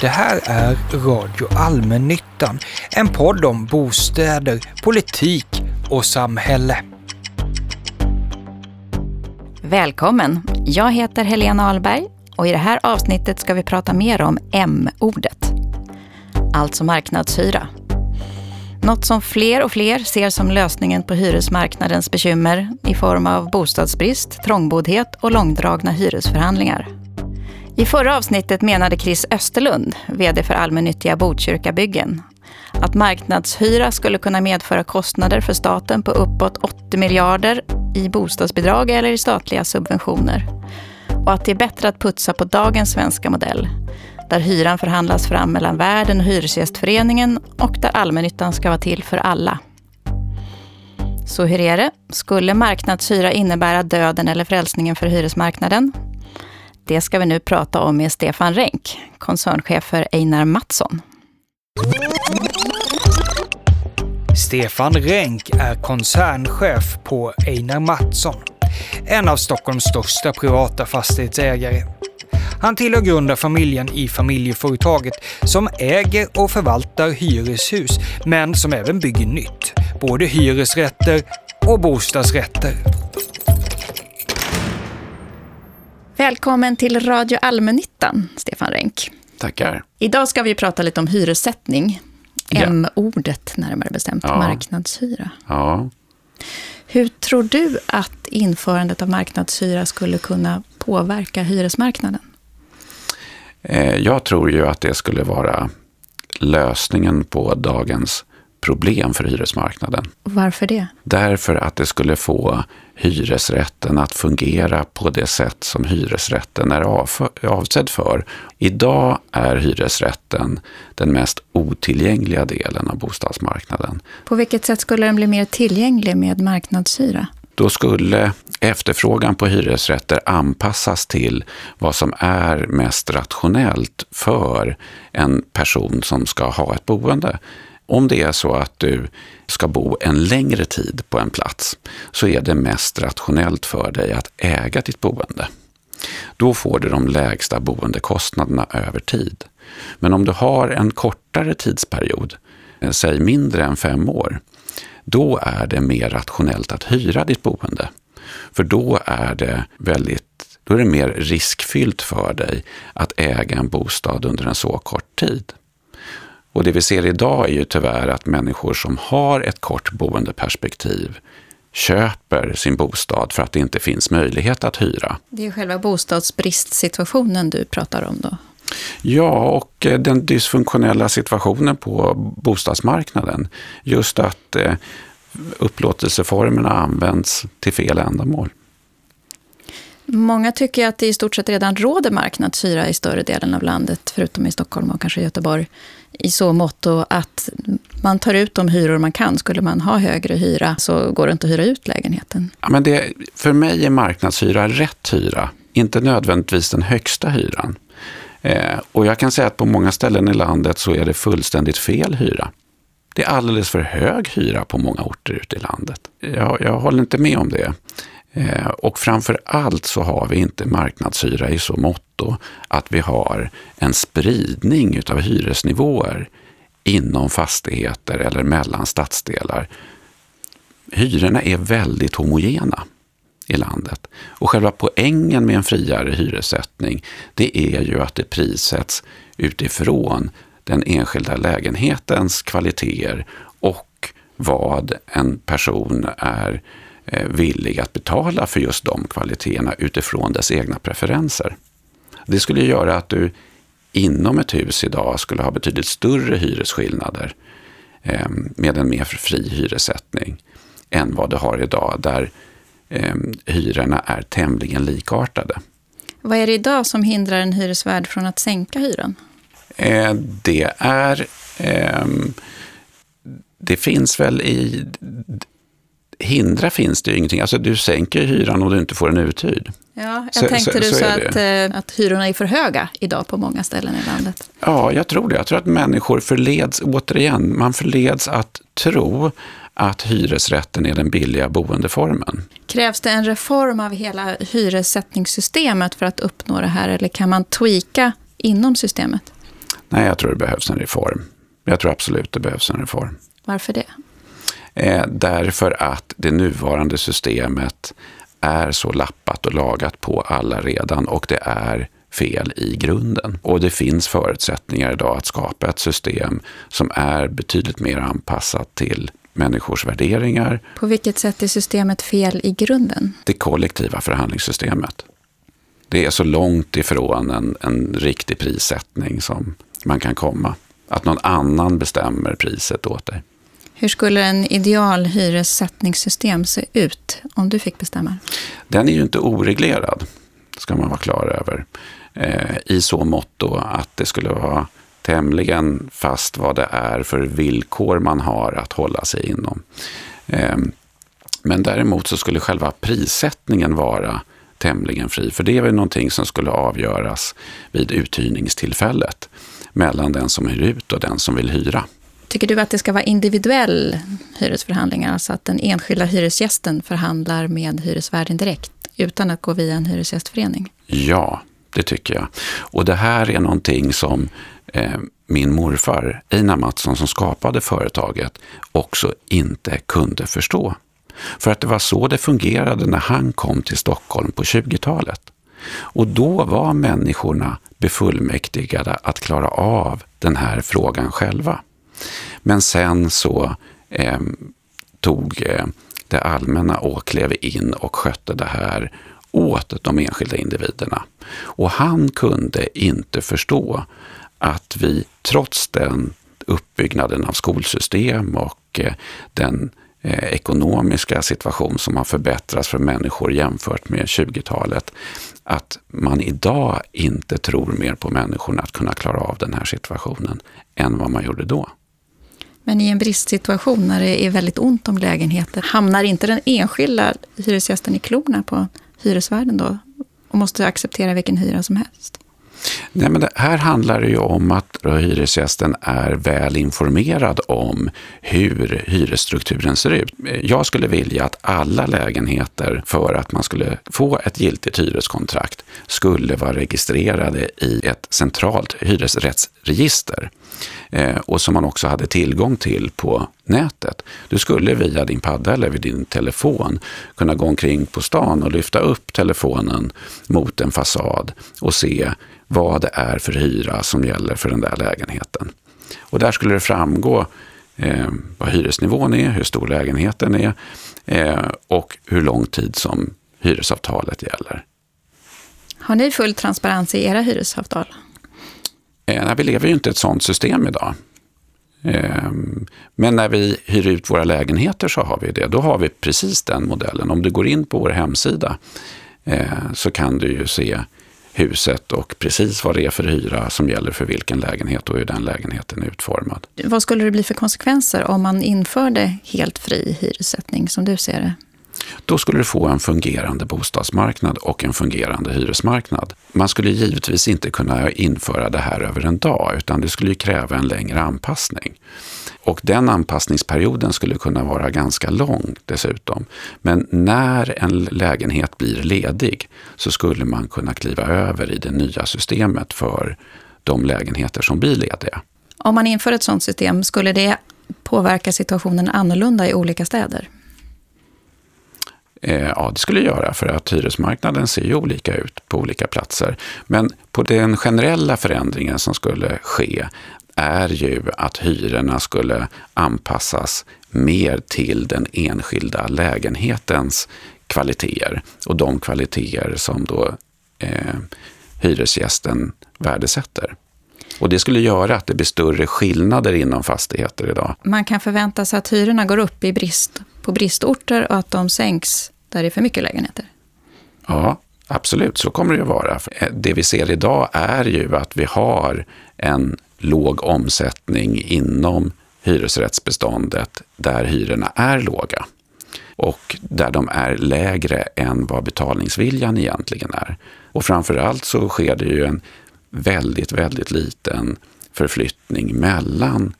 Det här är Radio Allmännyttan, en podd om bostäder, politik och samhälle. Välkommen! Jag heter Helena Ahlberg och i det här avsnittet ska vi prata mer om M-ordet. Alltså marknadshyra. Något som fler och fler ser som lösningen på hyresmarknadens bekymmer i form av bostadsbrist, trångboddhet och långdragna hyresförhandlingar. I förra avsnittet menade Chris Österlund, VD för allmännyttiga Botkyrkabyggen, att marknadshyra skulle kunna medföra kostnader för staten på uppåt 80 miljarder i bostadsbidrag eller i statliga subventioner. Och att det är bättre att putsa på dagens svenska modell, där hyran förhandlas fram mellan värden och Hyresgästföreningen och där allmännyttan ska vara till för alla. Så hur är det? Skulle marknadshyra innebära döden eller frälsningen för hyresmarknaden? Det ska vi nu prata om med Stefan Renck, koncernchef för Einar Mattsson. Stefan Renck är koncernchef på Einar Mattsson, en av Stockholms största privata fastighetsägare. Han tillhör grundarfamiljen i familjeföretaget som äger och förvaltar hyreshus, men som även bygger nytt. Både hyresrätter och bostadsrätter. Välkommen till Radio Allmännyttan, Stefan Renck. Tackar. Idag ska vi prata lite om hyressättning. Ja. M-ordet närmare bestämt, Ja. marknadshyra. Ja. Hur tror du att införandet av marknadshyra skulle kunna påverka hyresmarknaden? Eh, Jag tror ju att det skulle vara lösningen på dagens problem för hyresmarknaden. Varför det? Därför att det skulle få hyresrätten att fungera på det sätt som hyresrätten är avsedd för. Idag är hyresrätten den mest otillgängliga delen av bostadsmarknaden. På vilket sätt skulle den bli mer tillgänglig med marknadshyra? Då skulle efterfrågan på hyresrätter anpassas till vad som är mest rationellt för en person som ska ha ett boende. Om det är så att du ska bo en längre tid på en plats så är det mest rationellt för dig att äga ditt boende. Då får du de lägsta boendekostnaderna över tid. Men om du har en kortare tidsperiod, eh, säg mindre än fem år, då är det mer rationellt att hyra ditt boende. För då är det väldigt då är det mer riskfyllt för dig att äga en bostad under en så kort tid. Och det vi ser idag är ju tyvärr att människor som har ett kort boendeperspektiv köper sin bostad för att det inte finns möjlighet att hyra. Det är själva bostadsbristsituationen du pratar om då. Ja, och eh, den dysfunktionella situationen på bostadsmarknaden. Just att eh, upplåtelseformerna används till fel ändamål. Många tycker att det i stort sett redan råder marknadshyra i större delen av landet, förutom i Stockholm och kanske Göteborg, i så mått att man tar ut de hyror man kan. Skulle man ha högre hyra så går det inte att hyra ut lägenheten. Ja, men det, för mig är marknadshyra rätt hyra, inte nödvändigtvis den högsta hyran. Eh, och jag kan säga att på många ställen i landet så är det fullständigt fel hyra. Det är alldeles för hög hyra på många orter ute i landet. Jag, jag håller inte med om det. Eh, och framför allt så har vi inte marknadshyra i så motto att vi har en spridning utav hyresnivåer inom fastigheter eller mellan stadsdelar. Hyrorna är väldigt homogena i landet. Och själva poängen med en friare hyressättning, det är ju att det prissätts utifrån den enskilda lägenhetens kvaliteter och vad en person är villig att betala för just de kvaliteterna utifrån dess egna preferenser. Det skulle göra att du inom ett hus idag skulle ha betydligt större hyresskillnader eh, med en mer fri hyressättning än vad du har idag där eh, hyrorna är tämligen likartade. Vad är det idag som hindrar en hyresvärd från att sänka hyran? Eh, det är... det finns väl i... Hindra finns det ju ingenting. Alltså du sänker hyran och du inte får den uthyrd. Ja, jag Så- tänkte så- du så är att, eh, att hyrorna är för höga idag på många ställen i landet. Ja, jag tror det. Jag tror att människor förleds, återigen, man förleds att tro att hyresrätten är den billiga boendeformen. Krävs det en reform av hela hyressättningssystemet för att uppnå det här eller kan man tweaka inom systemet? Nej, jag tror det behövs en reform. Jag tror absolut det behövs en reform. Varför det? Eh, därför att det nuvarande systemet är så lappat och lagat på alla redan och det är fel i grunden. Och det finns förutsättningar idag att skapa ett system som är betydligt mer anpassat till människors värderingar. På vilket sätt är systemet fel i grunden? Det kollektiva förhandlingssystemet. Det är så långt ifrån en, en riktig prissättning som man kan komma. Att någon annan bestämmer priset åt dig. Hur skulle en ideal hyressättningssystem se ut om du fick bestämma? Den är ju inte oreglerad, ska man vara klar över. Eh, I så mått då att det skulle vara tämligen fast vad det är för villkor man har att hålla sig inom. Eh, men däremot så skulle själva prissättningen vara tämligen fri, för det är väl någonting som skulle avgöras vid uthyrningstillfället mellan den som hyr ut och den som vill hyra. Tycker du att det ska vara individuell hyresförhandling, alltså att den enskilda hyresgästen förhandlar med hyresvärden direkt utan att gå via en hyresgästförening? Ja, det tycker jag. Och det här är någonting som eh, min morfar Einar Mattsson som skapade företaget också inte kunde förstå. För att det var så det fungerade när han kom till Stockholm på 20-talet. Och då var människorna befullmäktigade att klara av den här frågan själva. Men sen så eh, tog eh, det allmänna och klev in och skötte det här åt de enskilda individerna. Och han kunde inte förstå att vi trots den uppbyggnaden av skolsystem och eh, den eh, ekonomiska situation som har förbättrats för människor jämfört med 20-talet, att man idag inte tror mer på människorna att kunna klara av den här situationen än vad man gjorde då. Men i en bristsituation när det är väldigt ont om lägenheter, hamnar inte den enskilda hyresgästen i klorna på hyresvärden då och måste acceptera vilken hyra som helst? Nej, men det här handlar det ju om att hyresgästen är väl informerad om hur hyresstrukturen ser ut. Jag skulle vilja att alla lägenheter för att man skulle få ett giltigt hyreskontrakt skulle vara registrerade i ett centralt hyresrättsregister eh, och som man också hade tillgång till på nätet. Du skulle via din padda eller vid din telefon kunna gå omkring på stan och lyfta upp telefonen mot en fasad och se vad det är för hyra som gäller för den där lägenheten. Och där skulle det framgå eh, vad hyresnivån är, hur stor lägenheten är eh, och hur lång tid som hyresavtalet gäller. Har ni full transparens i era hyresavtal? Eh, nej, vi lever ju inte i ett sådant system idag. Eh, men när vi hyr ut våra lägenheter så har vi det. Då har vi precis den modellen. Om du går in på vår hemsida eh, så kan du ju se huset och precis vad det är för hyra som gäller för vilken lägenhet och hur den lägenheten är utformad. Vad skulle det bli för konsekvenser om man införde helt fri hyressättning som du ser det? Då skulle du få en fungerande bostadsmarknad och en fungerande hyresmarknad. Man skulle givetvis inte kunna införa det här över en dag, utan det skulle kräva en längre anpassning. Och den anpassningsperioden skulle kunna vara ganska lång dessutom. Men när en lägenhet blir ledig så skulle man kunna kliva över i det nya systemet för de lägenheter som blir lediga. Om man inför ett sådant system, skulle det påverka situationen annorlunda i olika städer? Eh, ja, det skulle göra för att hyresmarknaden ser ju olika ut på olika platser. Men på den generella förändringen som skulle ske är ju att hyrorna skulle anpassas mer till den enskilda lägenhetens kvaliteter och de kvaliteter som då eh, hyresgästen värdesätter. Och det skulle göra att det blir större skillnader inom fastigheter idag. Man kan förvänta sig att hyrorna går upp i brist, på bristorter och att de sänks där det är för mycket lägenheter? Ja, absolut. Så kommer det att vara. Det vi ser idag är ju att vi har en låg omsättning inom hyresrättsbeståndet där hyrorna är låga och där de är lägre än vad betalningsviljan egentligen är. Och framförallt så sker det ju en väldigt, väldigt liten förflyttning mellan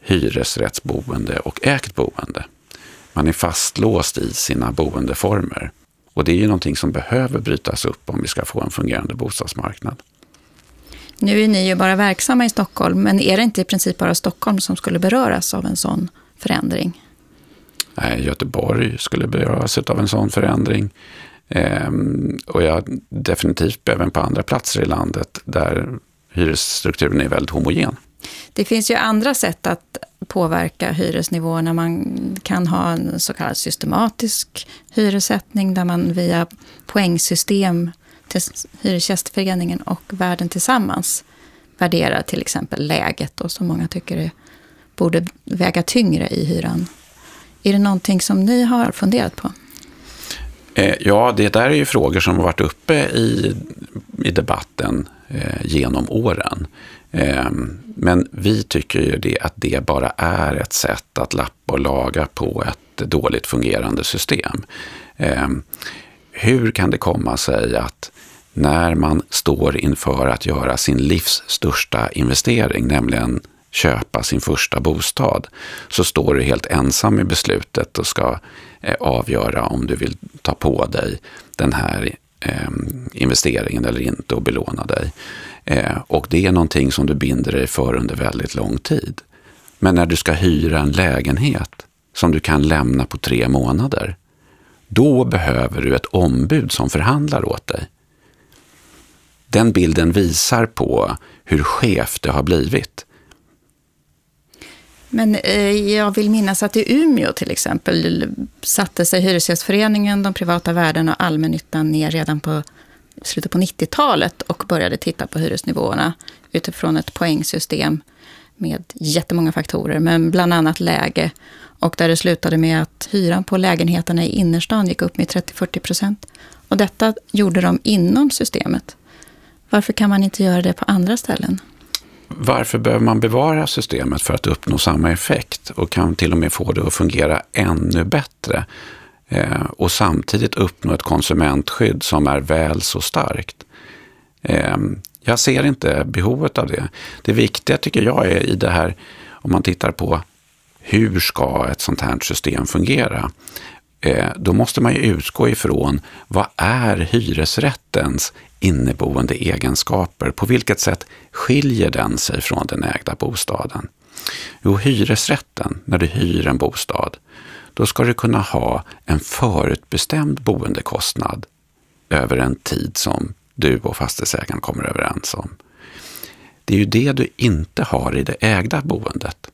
hyresrättsboende och ägt boende. Man är fastlåst i sina boendeformer. Och det är ju någonting som behöver brytas upp om vi ska få en fungerande bostadsmarknad. Nu är ni ju bara verksamma i Stockholm, men är det inte i princip bara Stockholm som skulle beröras av en sån förändring? Nej, Göteborg skulle beröras av en sån förändring. Ehm, och ja, definitivt även på andra platser i landet där hyresstrukturen är väldigt homogen. Det finns ju andra sätt att påverka hyresnivåerna. Man kan ha en så kallad systematisk hyressättning där man via poängsystem till Hyresgästföreningen och värden tillsammans värderar till exempel läget och som många tycker är, borde väga tyngre i hyran. Är det någonting som ni har funderat på? Eh, ja, det där är ju frågor som har varit uppe i, i debatten eh, genom åren. Ehm, men vi tycker ju det att det bara är ett sätt att lappa och laga på ett dåligt fungerande system. Ehm, hur kan det komma sig att när man står inför att göra sin livs största investering, nämligen köpa sin första bostad, så står du helt ensam i beslutet och ska eh, avgöra om du vill ta på dig den här eh, investeringen eller inte och belåna dig. Eh, och det är någonting som du binder dig för under väldigt lång tid. Men när du ska hyra en lägenhet som du kan lämna på tre månader, då behöver du ett ombud som förhandlar åt dig. Den bilden visar på hur skevt det har blivit. Men eh, jag vill minnas att i Umeå till exempel satte sig Hyresgästföreningen, de privata värdarna och allmännyttan ner redan på slutet på 90-talet och började titta på hyresnivåerna utifrån ett poängsystem med jättemånga faktorer, men bland annat läge. Och där det slutade med att hyran på lägenheterna i innerstan gick upp med 30-40 procent. Och detta gjorde de inom systemet. Varför kan man inte göra det på andra ställen? Varför behöver man bevara systemet för att uppnå samma effekt och kan till och med få det att fungera ännu bättre eh, och samtidigt uppnå ett konsumentskydd som är väl så starkt? Eh, jag ser inte behovet av det. Det viktiga tycker jag är i det här, om man tittar på hur ska ett sånt här system fungera? Eh, då måste man ju utgå ifrån vad är hyresrättens inneboende egenskaper? På vilket sätt skiljer den sig från den ägda bostaden? Jo, hyresrätten, när du hyr en bostad, då ska du kunna ha en förutbestämd boendekostnad över en tid som du och fastighetsägaren kommer överens om. Det är ju det du inte har i det ägda boendet.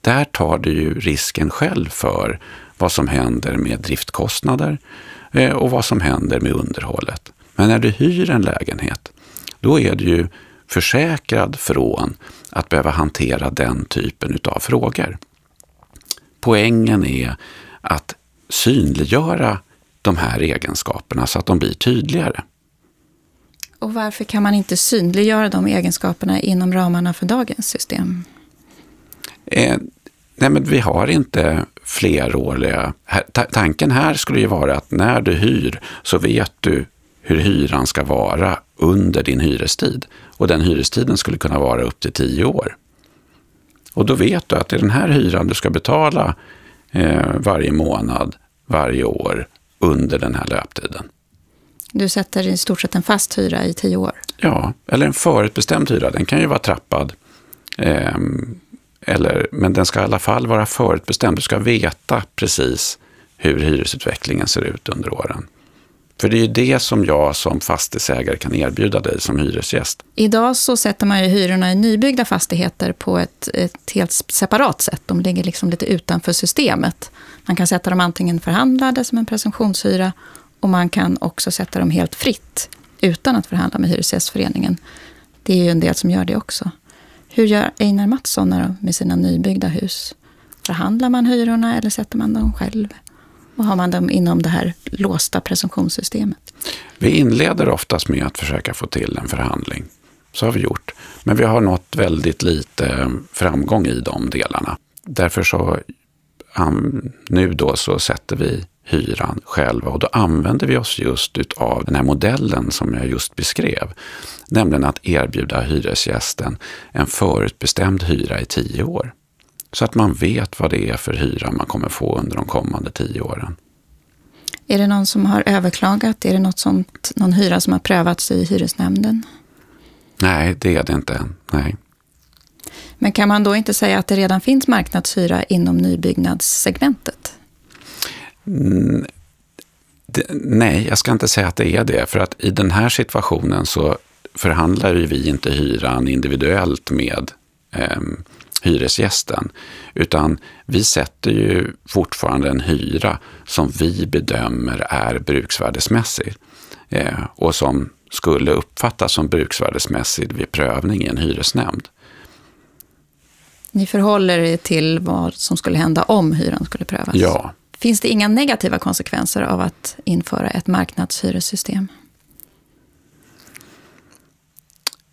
Där tar du ju risken själv för vad som händer med driftkostnader eh, och vad som händer med underhållet. Men när du hyr en lägenhet, då är du ju försäkrad från att behöva hantera den typen av frågor. Poängen är att synliggöra de här egenskaperna så att de blir tydligare. Och varför kan man inte synliggöra de egenskaperna inom ramarna för dagens system? Eh, nej, men vi har inte fleråriga... Tanken här skulle ju vara att när du hyr så vet du hur hyran ska vara under din hyrestid. Och den hyrestiden skulle kunna vara upp till tio år. Och då vet du att det är den här hyran du ska betala eh, varje månad, varje år under den här löptiden. Du sätter i stort sett en fast hyra i tio år? Ja, eller en förutbestämd hyra. Den kan ju vara trappad. Eh, eller, men den ska i alla fall vara förutbestämd. Du ska veta precis hur hyresutvecklingen ser ut under åren. För det är ju det som jag som fastighetsägare kan erbjuda dig som hyresgäst. Idag så sätter man ju hyrorna i nybyggda fastigheter på ett, ett helt separat sätt. De ligger liksom lite utanför systemet. Man kan sätta dem antingen förhandlade som en presumtionshyra och man kan också sätta dem helt fritt utan att förhandla med Hyresgästföreningen. Det är ju en del som gör det också. Hur gör Einar Mattsson med sina nybyggda hus? Förhandlar man hyrorna eller sätter man dem själv? Och har man dem inom det här låsta presumtionssystemet? Vi inleder oftast med att försöka få till en förhandling. Så har vi gjort. Men vi har nått väldigt lite eh, framgång i de delarna. Därför så nu då så sätter vi hyran själva och då använder vi oss just av den här modellen som jag just beskrev. Nämligen att erbjuda hyresgästen en förutbestämd hyra i tio år. Så att man vet vad det är för hyra man kommer få under de kommande tio åren. Är det någon som har överklagat? Är det något sånt, någon hyra som har prövats i hyresnämnden? Nej, det är det inte än. Nej. Men kan man då inte säga att det redan finns marknadshyra inom nybyggnadssegmentet? Mm, det, nej, jag ska inte säga att det är det. För att i den här situationen så förhandlar ju vi inte hyran individuellt med eh, hyresgästen. Utan vi sätter ju fortfarande en hyra som vi bedömer är bruksvärdesmässig. Eh, och som skulle uppfattas som bruksvärdesmässig vid prövning i en hyresnämnd. Ni förhåller er till vad som skulle hända om hyran skulle prövas? Ja. Finns det inga negativa konsekvenser av att införa ett marknadshyressystem?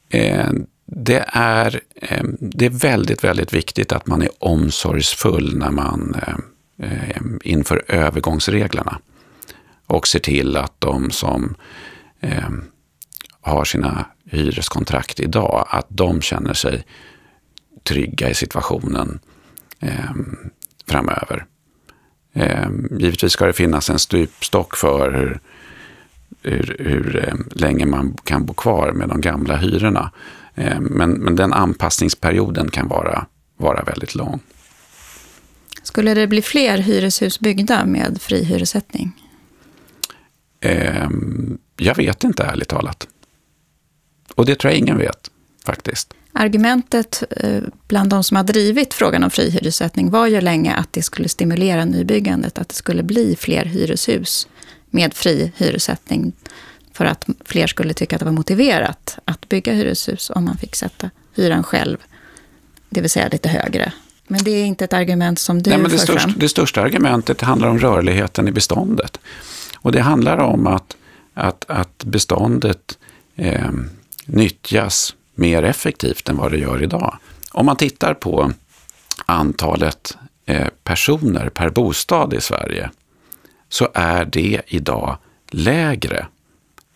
Eh, det är, eh, det är väldigt, väldigt viktigt att man är omsorgsfull när man eh, eh inför övergångsreglerna och ser till att de som eh, har sina hyreskontrakt idag, att de känner sig trygga i situationen eh, framöver givetvis ska det finnas en stupstock för hur, hur, hur länge man kan bo kvar med de gamla hyrorna. Eh, men, men den anpassningsperioden kan vara, vara väldigt lång. Skulle det bli fler hyreshus byggda med fri hyressättning? Ehm, jag vet inte ärligt talat. Och det tror jag ingen vet faktiskt. Argumentet eh, bland de som har drivit frågan om fri hyressättning var ju länge att det skulle stimulera nybyggandet, att det skulle bli fler hyreshus med fri hyressättning för att fler skulle tycka att det var motiverat att bygga hyreshus om man fick sätta hyran själv, det vill säga lite högre. Men det är inte ett argument som du Nej, men det för största, fram. Det största argumentet handlar om rörligheten i beståndet. Och det handlar om att, att, att beståndet eh, nyttjas mer effektivt än vad det gör idag. Om man tittar på antalet eh, personer per bostad i Sverige så är det idag lägre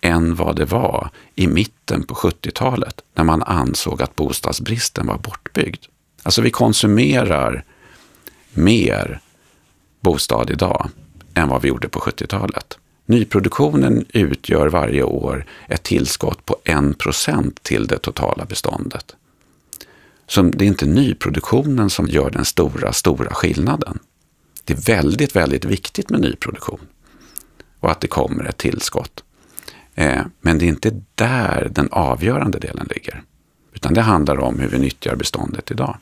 än vad det var i mitten på 70-talet när man ansåg att bostadsbristen var bortbyggd. Alltså vi konsumerar mer bostad idag än vad vi gjorde på 70-talet. Nyproduktionen utgör varje år ett tillskott på 1 till det totala beståndet. Så det är inte nyproduktionen som gör den stora, stora skillnaden. Det är väldigt, väldigt viktigt med nyproduktion och att det kommer ett tillskott. Eh, men det är inte där den avgörande delen ligger. Utan det handlar om hur vi nyttjar beståndet idag.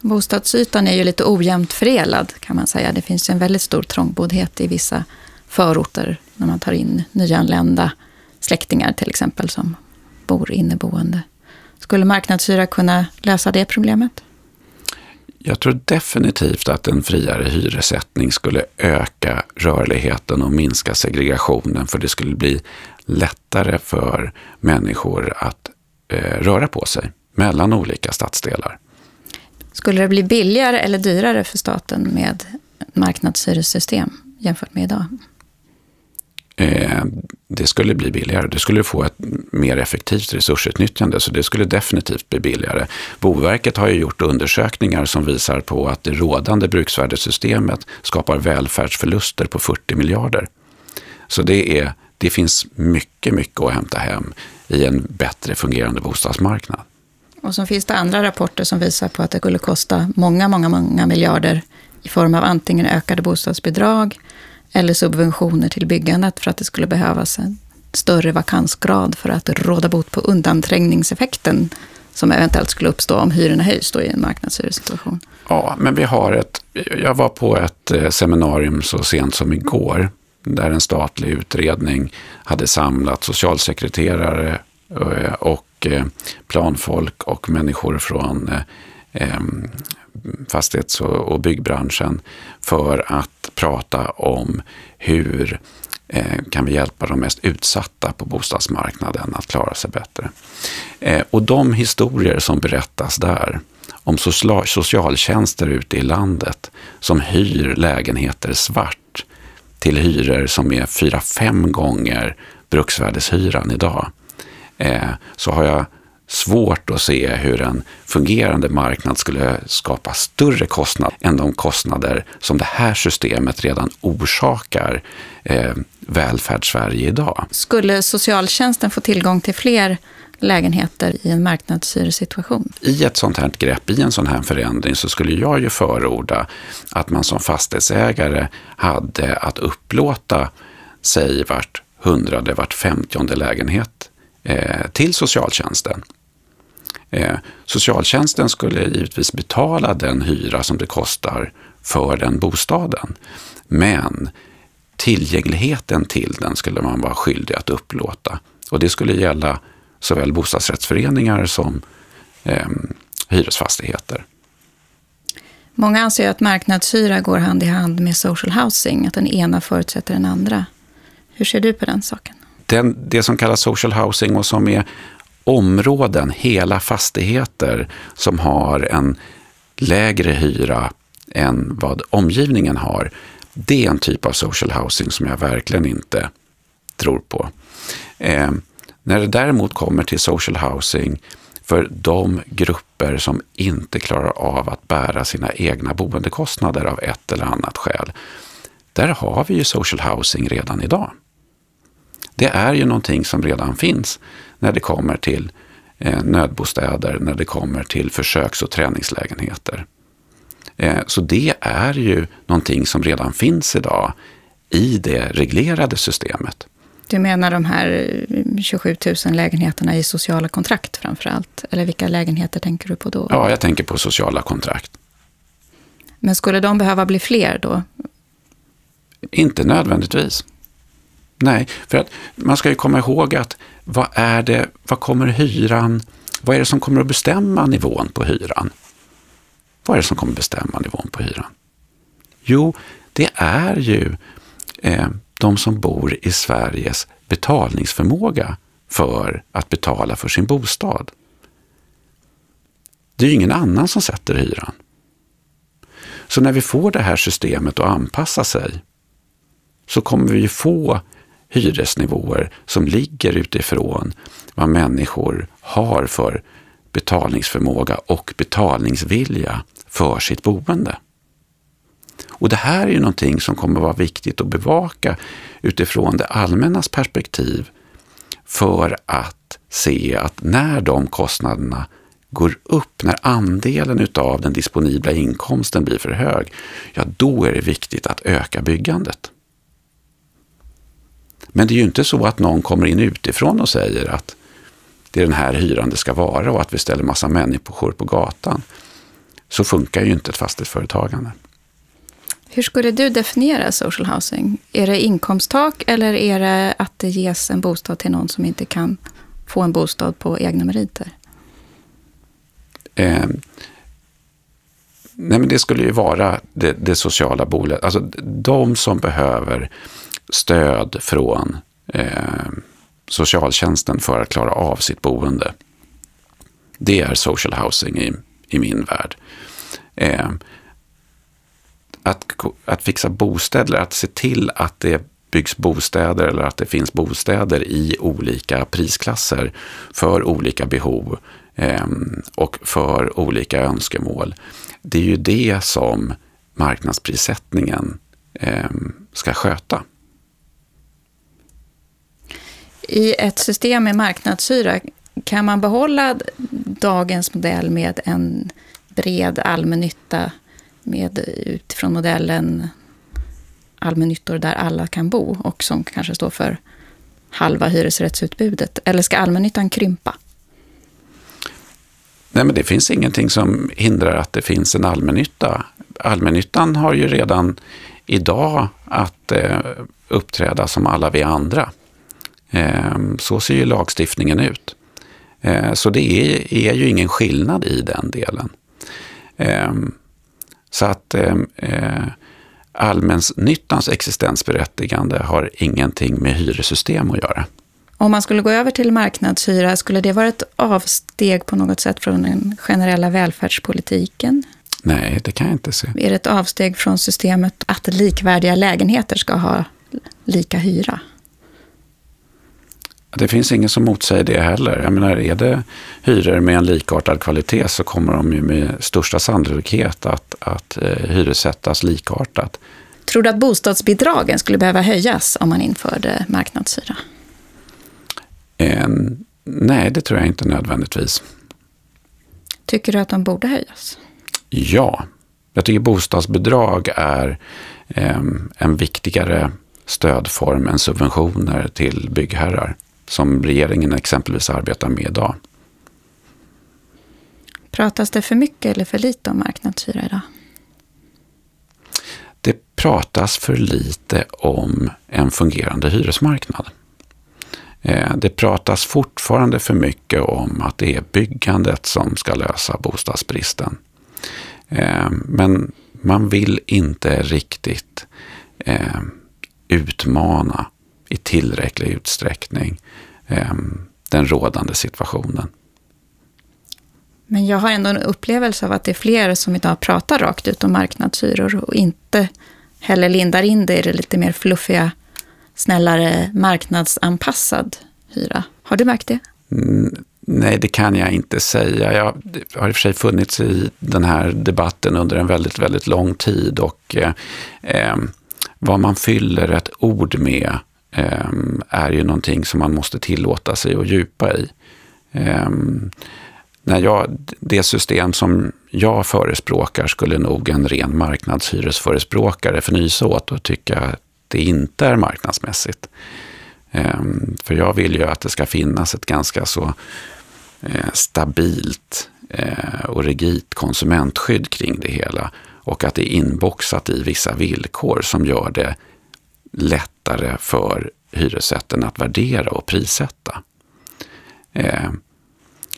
Bostadsytan är ju lite ojämnt fördelad kan man säga. Det finns en väldigt stor trångboddhet i vissa förorter när man tar in nyanlända släktingar till exempel som bor inneboende. Skulle marknadshyra kunna lösa det problemet? Jag tror definitivt att en friare hyressättning skulle öka rörligheten och minska segregationen för det skulle bli lättare för människor att eh, röra på sig mellan olika stadsdelar. Skulle det bli billigare eller dyrare för staten med marknadshyressystem jämfört med idag? Eh, det skulle bli billigare. Du skulle få ett mer effektivt resursutnyttjande, så det skulle definitivt bli billigare. Boverket har ju gjort undersökningar som visar på att det rådande bruksvärdessystemet skapar välfärdsförluster på 40 miljarder. Så det, är, det finns mycket, mycket att hämta hem i en bättre fungerande bostadsmarknad. Och så finns det andra rapporter som visar på att det skulle kosta många, många, många miljarder i form av antingen ökade bostadsbidrag eller subventioner till byggandet för att det skulle behövas en större vakansgrad för att råda bot på undanträngningseffekten som eventuellt skulle uppstå om hyrorna höjs då i en marknadshyressituation. Ja, men vi har ett... Jag var på ett eh, seminarium så sent som igår där en statlig utredning hade samlat socialsekreterare eh, och eh, planfolk och människor från fastighets och byggbranschen för att prata om hur eh, kan vi hjälpa de mest utsatta på bostadsmarknaden att klara sig bättre. Eh, och de historier som berättas där om socialtjänster ute i landet som hyr lägenheter svart till hyror som är fyra, fem gånger bruksvärdeshyran idag, eh, så har jag svårt att se hur en fungerande marknad skulle skapa större kostnad än de kostnader som det här systemet redan orsakar eh, välfärdssverige idag. Skulle socialtjänsten få tillgång till fler lägenheter i en marknadshyresituation? I ett sånt här grepp, i en sån här förändring, så skulle jag ju förorda att man som fastighetsägare hade att upplåta, säg vart hundrade, vart femtionde lägenhet eh, till socialtjänsten. Eh, socialtjänsten skulle givetvis betala den hyra som det kostar för den bostaden. Men tillgängligheten till den skulle man vara skyldig att upplåta. Och det skulle gälla såväl bostadsrättsföreningar som eh, hyresfastigheter. Många anser att marknadshyra går hand i hand med social housing, att den ena förutsätter den andra. Hur ser du på den saken? Den, det som kallas social housing och som är områden, hela fastigheter som har en lägre hyra än vad omgivningen har. Det är en typ av social housing som jag verkligen inte tror på. Eh, när det däremot kommer till social housing för de grupper som inte klarar av att bära sina egna boendekostnader av ett eller annat skäl. Där har vi ju social housing redan idag. Det är ju någonting som redan finns när det kommer till eh, nödbostäder, när det kommer till försöks och träningslägenheter. Eh, så det är ju någonting som redan finns idag i det reglerade systemet. Du menar de här 27 000 lägenheterna i sociala kontrakt framför allt? Eller vilka lägenheter tänker du på då? Ja, jag tänker på sociala kontrakt. Men skulle de behöva bli fler då? Inte nödvändigtvis. Nej, för att man ska ju komma ihåg att vad är det, vad kommer hyran, vad är det som kommer att bestämma nivån på hyran? Vad är det som kommer att bestämma nivån på hyran? Jo, det är ju eh, de som bor i Sveriges betalningsförmåga för att betala för sin bostad. Det är ju ingen annan som sätter hyran. Så när vi får det här systemet att anpassa sig så kommer vi ju få hyresnivåer som ligger utifrån vad människor har för betalningsförmåga och betalningsvilja för sitt boende. Och det här är ju någonting som kommer att vara viktigt att bevaka utifrån det allmännas perspektiv för att se att när de kostnaderna går upp, när andelen utav den disponibla inkomsten blir för hög, ja då är det viktigt att öka byggandet. Men det är ju inte så att någon kommer in utifrån och säger att det är den här hyran det ska vara och att vi ställer massa människor på gatan. Så funkar ju inte ett fastighetsföretagande. Hur skulle du definiera social housing? Är det inkomsttak eller är det att det ges en bostad till någon som inte kan få en bostad på egna meriter? Eh, nej men det skulle ju vara det, det sociala bolaget, alltså de som behöver stöd från eh, socialtjänsten för att klara av sitt boende. Det är social housing i, i min värld. Eh, att, att fixa bostäder, att se till att det byggs bostäder eller att det finns bostäder i olika prisklasser för olika behov eh, och för olika önskemål. Det är ju det som marknadsprissättningen eh, ska sköta. I ett system med marknadshyra, kan man behålla dagens modell med en bred allmännytta med utifrån modellen allmännyttor där alla kan bo och som kanske står för halva hyresrättsutbudet? Eller ska allmännyttan krympa? Nej, men det finns ingenting som hindrar att det finns en allmännytta. Allmännyttan har ju redan idag att eh, uppträda som alla vi andra. Eh, så ser ju lagstiftningen ut. Eh, så det är, ju ingen skillnad i den delen. Eh, så att eh, allmännyttans existensberättigande har ingenting med hyressystem att göra. Om man skulle gå över till marknadshyra, skulle det vara ett avsteg på något sätt från den generella välfärdspolitiken? Nej, det kan jag inte se. Är det ett avsteg från systemet att likvärdiga lägenheter ska ha lika hyra? Det finns ingen som motsäger det heller. Jag menar, är det hyror med en likartad kvalitet så kommer de ju med största sannolikhet att, att eh, hyressättas likartat. Tror du att bostadsbidragen skulle behöva höjas om man införde marknadshyra? Eh, nej, det tror jag inte nödvändigtvis. Tycker du att de borde höjas? Ja, jag tycker bostadsbidrag är eh, en viktigare stödform än subventioner till byggherrar som regeringen exempelvis arbetar med idag. Pratas det för mycket eller för lite om marknadshyra idag? Det pratas för lite om en fungerande hyresmarknad. Eh, det pratas fortfarande för mycket om att det är byggandet som ska lösa bostadsbristen. Eh, men man vill inte riktigt eh, utmana i tillräcklig utsträckning den rådande situationen. Men jag har ändå en upplevelse av att det är fler som idag pratar rakt ut om marknadshyror och inte heller lindar in det i det lite mer fluffiga, snällare marknadsanpassad hyra. Har du märkt det? Mm, nej, det kan jag inte säga. Jag har i och för sig funnits i den här debatten under en väldigt, väldigt lång tid och eh, eh vad man fyller ett ord med Ehm, är ju någonting som man måste tillåta sig att djupa i. Eh, när jag, det system som jag förespråkar skulle nog en ren marknadshyresförespråkare förnysa åt och tycka att det inte är marknadsmässigt. Ehm, för jag vill ju att det ska finnas ett ganska så eh, stabilt eh, och rigitt konsumentskydd kring det hela och att det är inboxat i vissa villkor som gör det lättare för hyresrätten att värdera och prissätta. Ehm,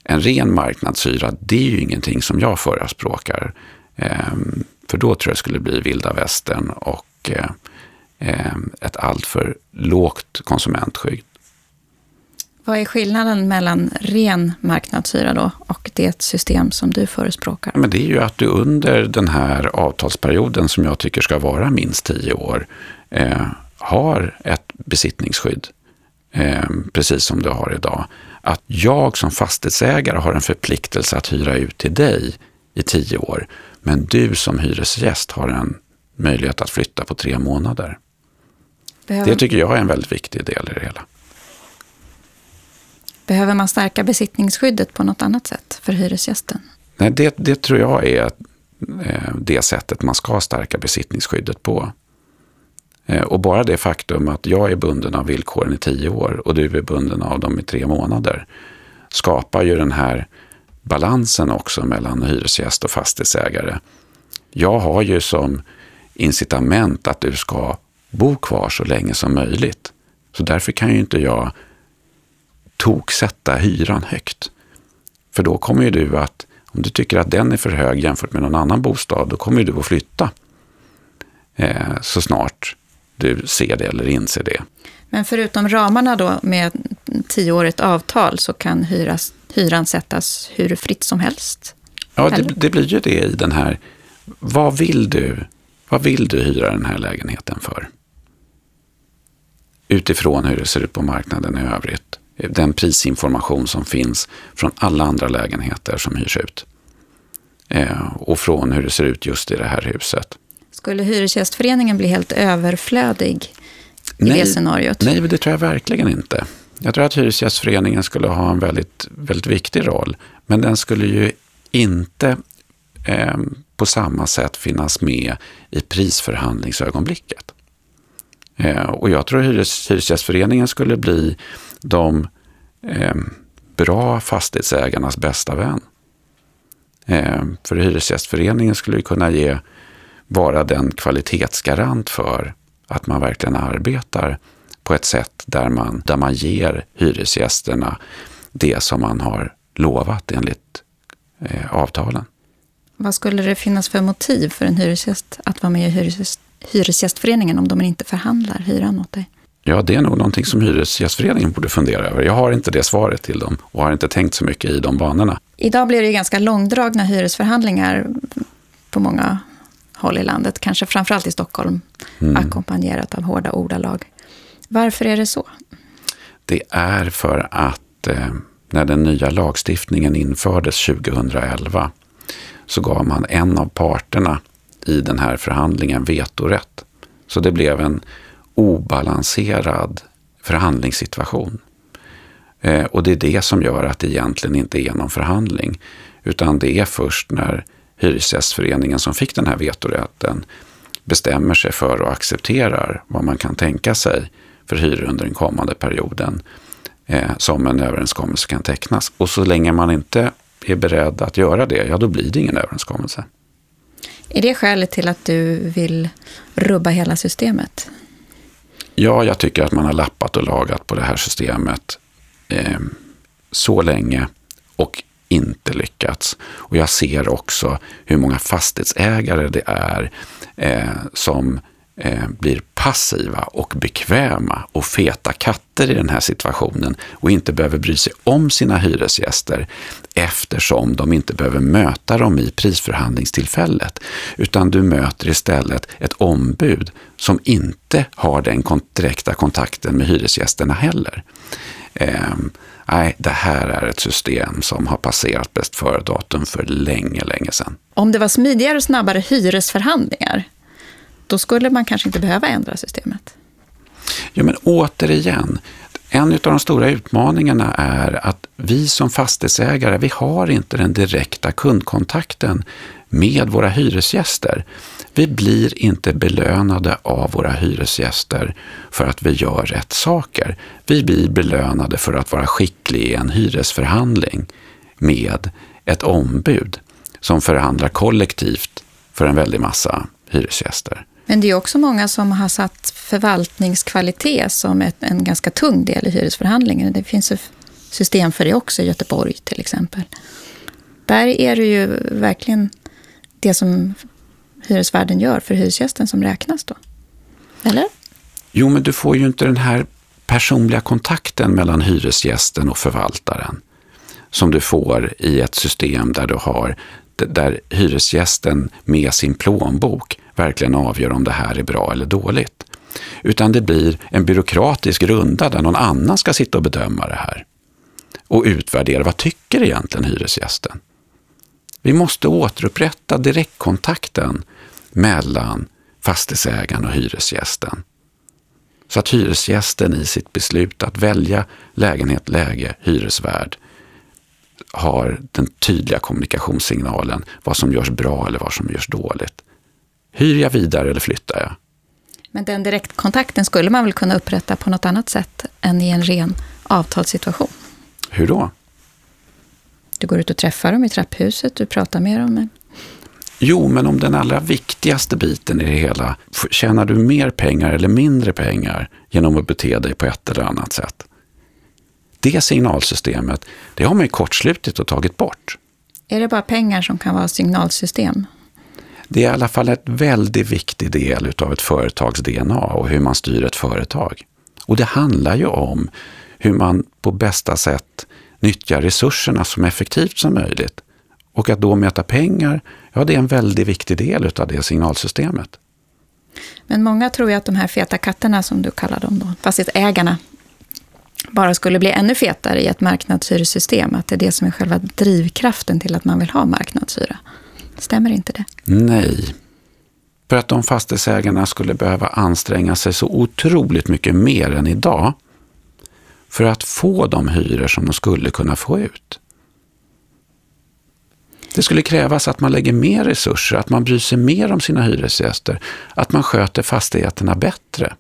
en ren marknadshyra, det är ju ingenting som jag förespråkar. Ehm, för då tror jag det skulle bli vilda västern och eh, ehm, ett alltför lågt konsumentskydd. Vad är skillnaden mellan ren marknadshyra då och det system som du förespråkar? Men det är ju att du under den här avtalsperioden som jag tycker ska vara minst tio år eh, har ett besittningsskydd. Eh, precis som du har idag att jag som fastighetsägare har en förpliktelse att hyra ut till dig i tio år, men du som hyresgäst har en möjlighet att flytta på tre månader. Behöver... Det tycker jag är en väldigt viktig del i det hela. Behöver man stärka besittningsskyddet på något annat sätt för hyresgästen? Nej, det, det tror jag är eh, det sättet man ska stärka besittningsskyddet på. Eh, och bara det faktum att jag är bunden av villkoren i tio år och du är bunden av dem i tre månader skapar ju den här balansen också mellan hyresgäst och fastighetsägare. Jag har ju som incitament att du ska bo kvar så länge som möjligt. Så därför kan ju inte jag toksätta hyran högt. För då kommer ju du att, om du tycker att den är för hög jämfört med någon annan bostad, då kommer du att flytta eh, så snart du ser det eller inser det. Men förutom ramarna då med tioårigt avtal så kan hyras, hyran sättas hur fritt som helst? Ja, det, det, blir ju det i den här, vad vill du, vad vill du hyra den här lägenheten för? Utifrån hur det ser ut på marknaden i övrigt. Den prisinformation som finns från alla andra lägenheter som hyrs ut. Eh, och från hur det ser ut just i det här huset. Skulle Hyresgästföreningen bli helt överflödig i nej, det scenariot? Nej, det tror jag verkligen inte. Jag tror att Hyresgästföreningen skulle ha en väldigt, väldigt viktig roll. Men den skulle ju inte eh, på samma sätt finnas med i prisförhandlingsögonblicket. Eh, och jag tror att Hyres, Hyresgästföreningen skulle bli de eh, bra fastighetsägarnas bästa vän. Eh, för Hyresgästföreningen skulle ju kunna ge vara den kvalitetsgarant för att man verkligen arbetar på ett sätt där man, där man ger hyresgästerna det som man har lovat enligt eh, avtalen. Vad skulle det finnas för motiv för en hyresgäst att vara med i hyresgäst, Hyresgästföreningen om de inte förhandlar hyran åt dig? Ja, det är nog någonting som Hyresgästföreningen borde fundera över. Jag har inte det svaret till dem och har inte tänkt så mycket i de banorna. Idag blir det ju ganska långdragna hyresförhandlingar på många håll i landet, kanske framförallt i Stockholm, mm. ackompanjerat av hårda ordalag. Varför är det så? Det är för att eh, när den nya lagstiftningen infördes 2011 så gav man en av parterna i den här förhandlingen vetorätt. Så det blev en obalanserad förhandlingssituation. Eh, och det är det som gör att det egentligen inte är någon förhandling. Utan det är först när Hyresgästföreningen som fick den här vetorätten bestämmer sig för och accepterar vad man kan tänka sig för hyror under den kommande perioden eh, som en överenskommelse kan tecknas. Och så länge man inte är beredd att göra det, ja då blir det ingen överenskommelse. Är det skälet till att du vill rubba hela systemet? Ja, jag tycker att man har lappat och lagat på det här systemet eh, så länge och inte lyckats. Och jag ser också hur många fastighetsägare det är eh, som eh, blir passiva och bekväma och feta katter i den här situationen och inte behöver bry sig om sina hyresgäster eftersom de inte behöver möta dem i prisförhandlingstillfället. Utan du möter istället ett ombud som inte har den direkta kontakten med hyresgästerna heller. Eh, nej, det här är ett system som har passerat bäst före-datum för länge, länge sedan. Om det var smidigare och snabbare hyresförhandlingar, då skulle man kanske inte behöva ändra systemet. Ja, men återigen, en av de stora utmaningarna är att vi som fastighetsägare, vi har inte den direkta kundkontakten med våra hyresgäster. Vi blir inte belönade av våra hyresgäster för att vi gör rätt saker. Vi blir belönade för att vara skickliga i en hyresförhandling med ett ombud som förhandlar kollektivt för en väldig massa hyresgäster. Men det är också många som har satt förvaltningskvalitet som ett, en ganska tung del i hyresförhandlingen. Det finns system för det också i Göteborg till exempel. Där är det ju verkligen det som hyresvärden gör för hyresgästen som räknas då. Eller? Jo, men du får ju inte den här personliga kontakten mellan hyresgästen och förvaltaren som du får i ett system där du har där hyresgästen med sin plånbok verkligen avgör om det här är bra eller dåligt. Utan det blir en byråkratisk runda där någon annan ska sitta och bedöma det här. Och utvärdera, vad tycker egentligen hyresgästen? Vi måste återupprätta direktkontakten mellan fastighetsägaren och hyresgästen. Så att hyresgästen i sitt beslut att välja lägenhet, läge, hyresvärd har den tydliga kommunikationssignalen vad som görs bra eller vad som görs dåligt. Hyr jag vidare eller flyttar jag? Men den direktkontakten skulle man väl kunna upprätta på något annat sätt än i en ren avtalssituation? Hur då? Du går ut och träffar dem i trapphuset, du pratar med dem. Jo, men om den allra viktigaste biten i det hela, tjänar du mer pengar eller mindre pengar genom att bete dig på ett eller annat sätt? Det signalsystemet, det har man ju kortslutit och tagit bort. Är det bara pengar som kan vara signalsystem? Det är i alla fall ett väldigt viktig del av ett företags DNA och hur man styr ett företag. Och det handlar ju om hur man på bästa sätt nyttjar resurserna så effektivt som möjligt. Och att då mäta pengar, ja det är en väldigt viktig del av det signalsystemet. Men många tror ju att de här feta katterna, som du kallar dem då, fastighetsägarna, bara skulle bli ännu fetare i ett marknadshyressystem. Att det är det som är själva drivkraften till att man vill ha marknadshyra. Stämmer inte det? Nej. För att de fastighetsägarna skulle behöva anstränga sig så otroligt mycket mer än idag för att få de hyror som de skulle kunna få ut. Det skulle krävas att man lägger mer resurser, att man bryr sig mer om sina hyresgäster, att man sköter fastigheterna bättre.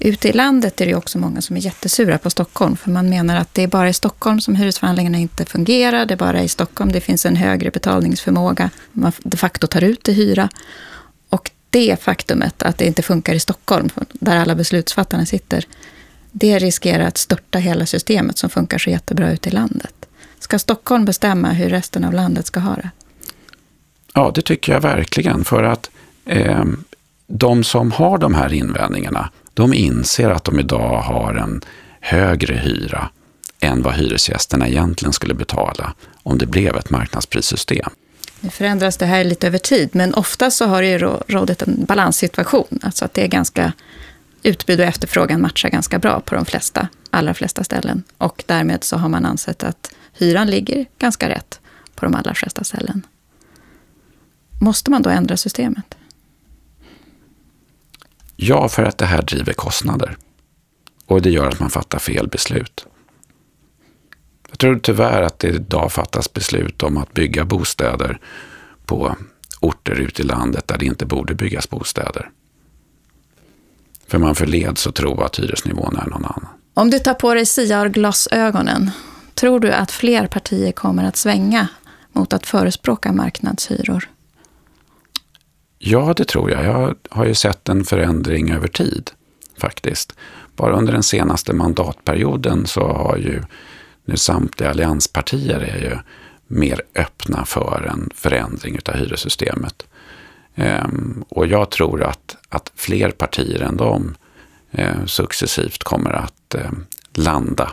Ute i landet är det också många som är jättesura på Stockholm, för man menar att det är bara i Stockholm som hyresförhandlingarna inte fungerar, det är bara i Stockholm det finns en högre betalningsförmåga, man de facto tar ut i hyra. Och det faktumet att det inte funkar i Stockholm, där alla beslutsfattarna sitter, det riskerar att störta hela systemet som funkar så jättebra ute i landet. Ska Stockholm bestämma hur resten av landet ska ha det? Ja, det tycker jag verkligen. För att eh, de som har de här invändningarna, de inser att de idag har en högre hyra än vad hyresgästerna egentligen skulle betala om det blev ett marknadsprissystem. Nu förändras det här lite över tid, men ofta så har det ju rådit en balanssituation. Alltså att det är ganska utbud och efterfrågan matchar ganska bra på de flesta, allra flesta ställen. Och därmed så har man ansett att hyran ligger ganska rätt på de allra flesta ställen. Måste man då ändra systemet? Ja, för att det här driver kostnader. Och det gör att man fattar fel beslut. Jag tror tyvärr att det idag fattas beslut om att bygga bostäder på orter ute i landet där det inte borde byggas bostäder. För man förleds att tro att hyresnivån är någon annan. Om du tar på dig siarglasögonen, tror du att fler partier kommer att svänga mot att förespråka marknadshyror? Ja, det tror jag. Jag har ju sett en förändring över tid faktiskt. Bara under den senaste mandatperioden så har ju nu samtliga allianspartier är ju mer öppna för en förändring av hyressystemet. Ehm, och jag tror att, att fler partier än de eh, successivt kommer att eh, landa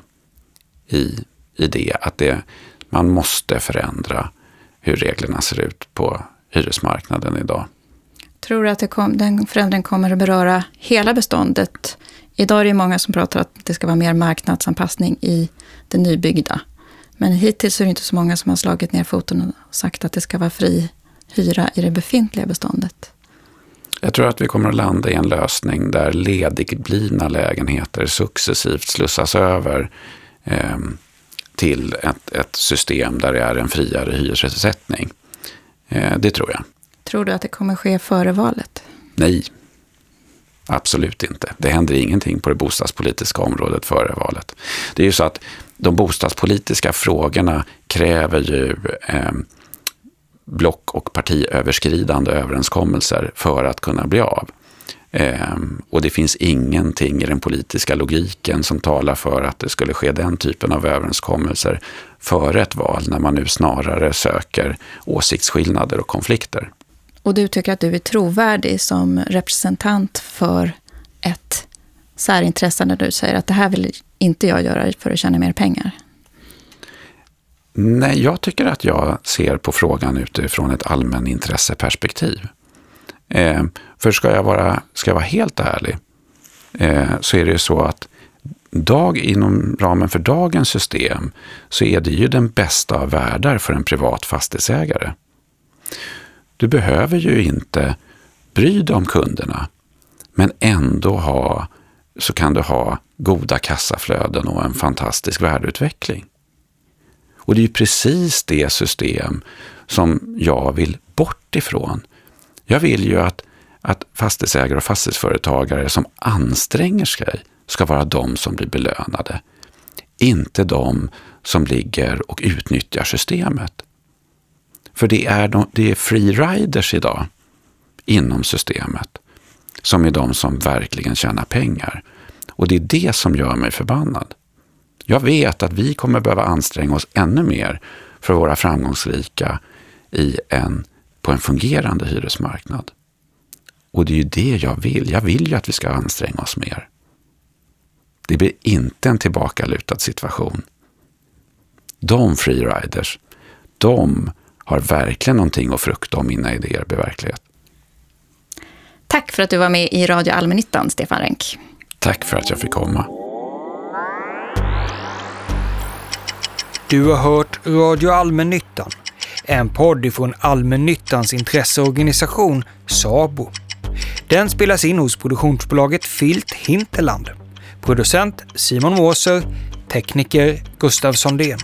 i, i det. Att det, man måste förändra hur reglerna ser ut på hyresmarknaden idag. Tror du att kom, den förändringen kommer att beröra hela beståndet? Idag är det många som pratar att det ska vara mer marknadsanpassning i det nybyggda. Men hittills är det inte så många som har slagit ner foten och sagt att det ska vara fri hyra i det befintliga beståndet. Jag tror att vi kommer att landa i en lösning där ledigblivna lägenheter successivt slussas över eh, till ett, ett, system där det är en friare hyressättning. Eh, det tror jag. Tror du att det kommer ske före valet? Nej, absolut inte. Det händer ingenting på det bostadspolitiska området före valet. Det är ju så att de bostadspolitiska frågorna kräver ju eh, block och partiöverskridande överenskommelser för att kunna bli av. Eh, och det finns ingenting i den politiska logiken som talar för att det skulle ske den typen av överenskommelser före ett val när man nu snarare söker åsiktsskillnader och konflikter. Och du tycker att du är trovärdig som representant för ett särintresse när du säger att det här vill inte jag göra för att tjäna mer pengar? Nej, jag tycker att jag ser på frågan utifrån ett allmänintresseperspektiv. Eh, för ska jag, vara, ska jag vara helt ärlig eh, så är det ju så att dag, inom ramen för dagens system så är det ju den bästa av världar för en privat fastighetsägare. Du behöver ju inte bry dig om kunderna, men ändå ha, så kan du ha goda kassaflöden och en fantastisk värdeutveckling. Och det är ju precis det system som jag vill bort ifrån. Jag vill ju att, att fastighetsägare och fastighetsföretagare som anstränger sig ska vara de som blir belönade. Inte de som ligger och utnyttjar systemet. För det är, de, det är free riders idag inom systemet som är de som verkligen tjänar pengar. Och det är det som gör mig förbannad. Jag vet att vi kommer behöva anstränga oss ännu mer för att vara framgångsrika i en, på en fungerande hyresmarknad. Och det är ju det jag vill. Jag vill ju att vi ska anstränga oss mer. Det blir inte en tillbakalutad situation. De freeriders, de har verkligen någonting att frukta om mina idéer blir verklighet. Tack för att du var med i Radio Allmännyttan, Stefan Renck. Tack för att jag fick komma. Du har hört Radio Allmännyttan, en podd ifrån Allmännyttans intresseorganisation SABO. Den spelas in hos produktionsbolaget Filt Hinterland. Producent Simon Måser, tekniker Gustav Sondén.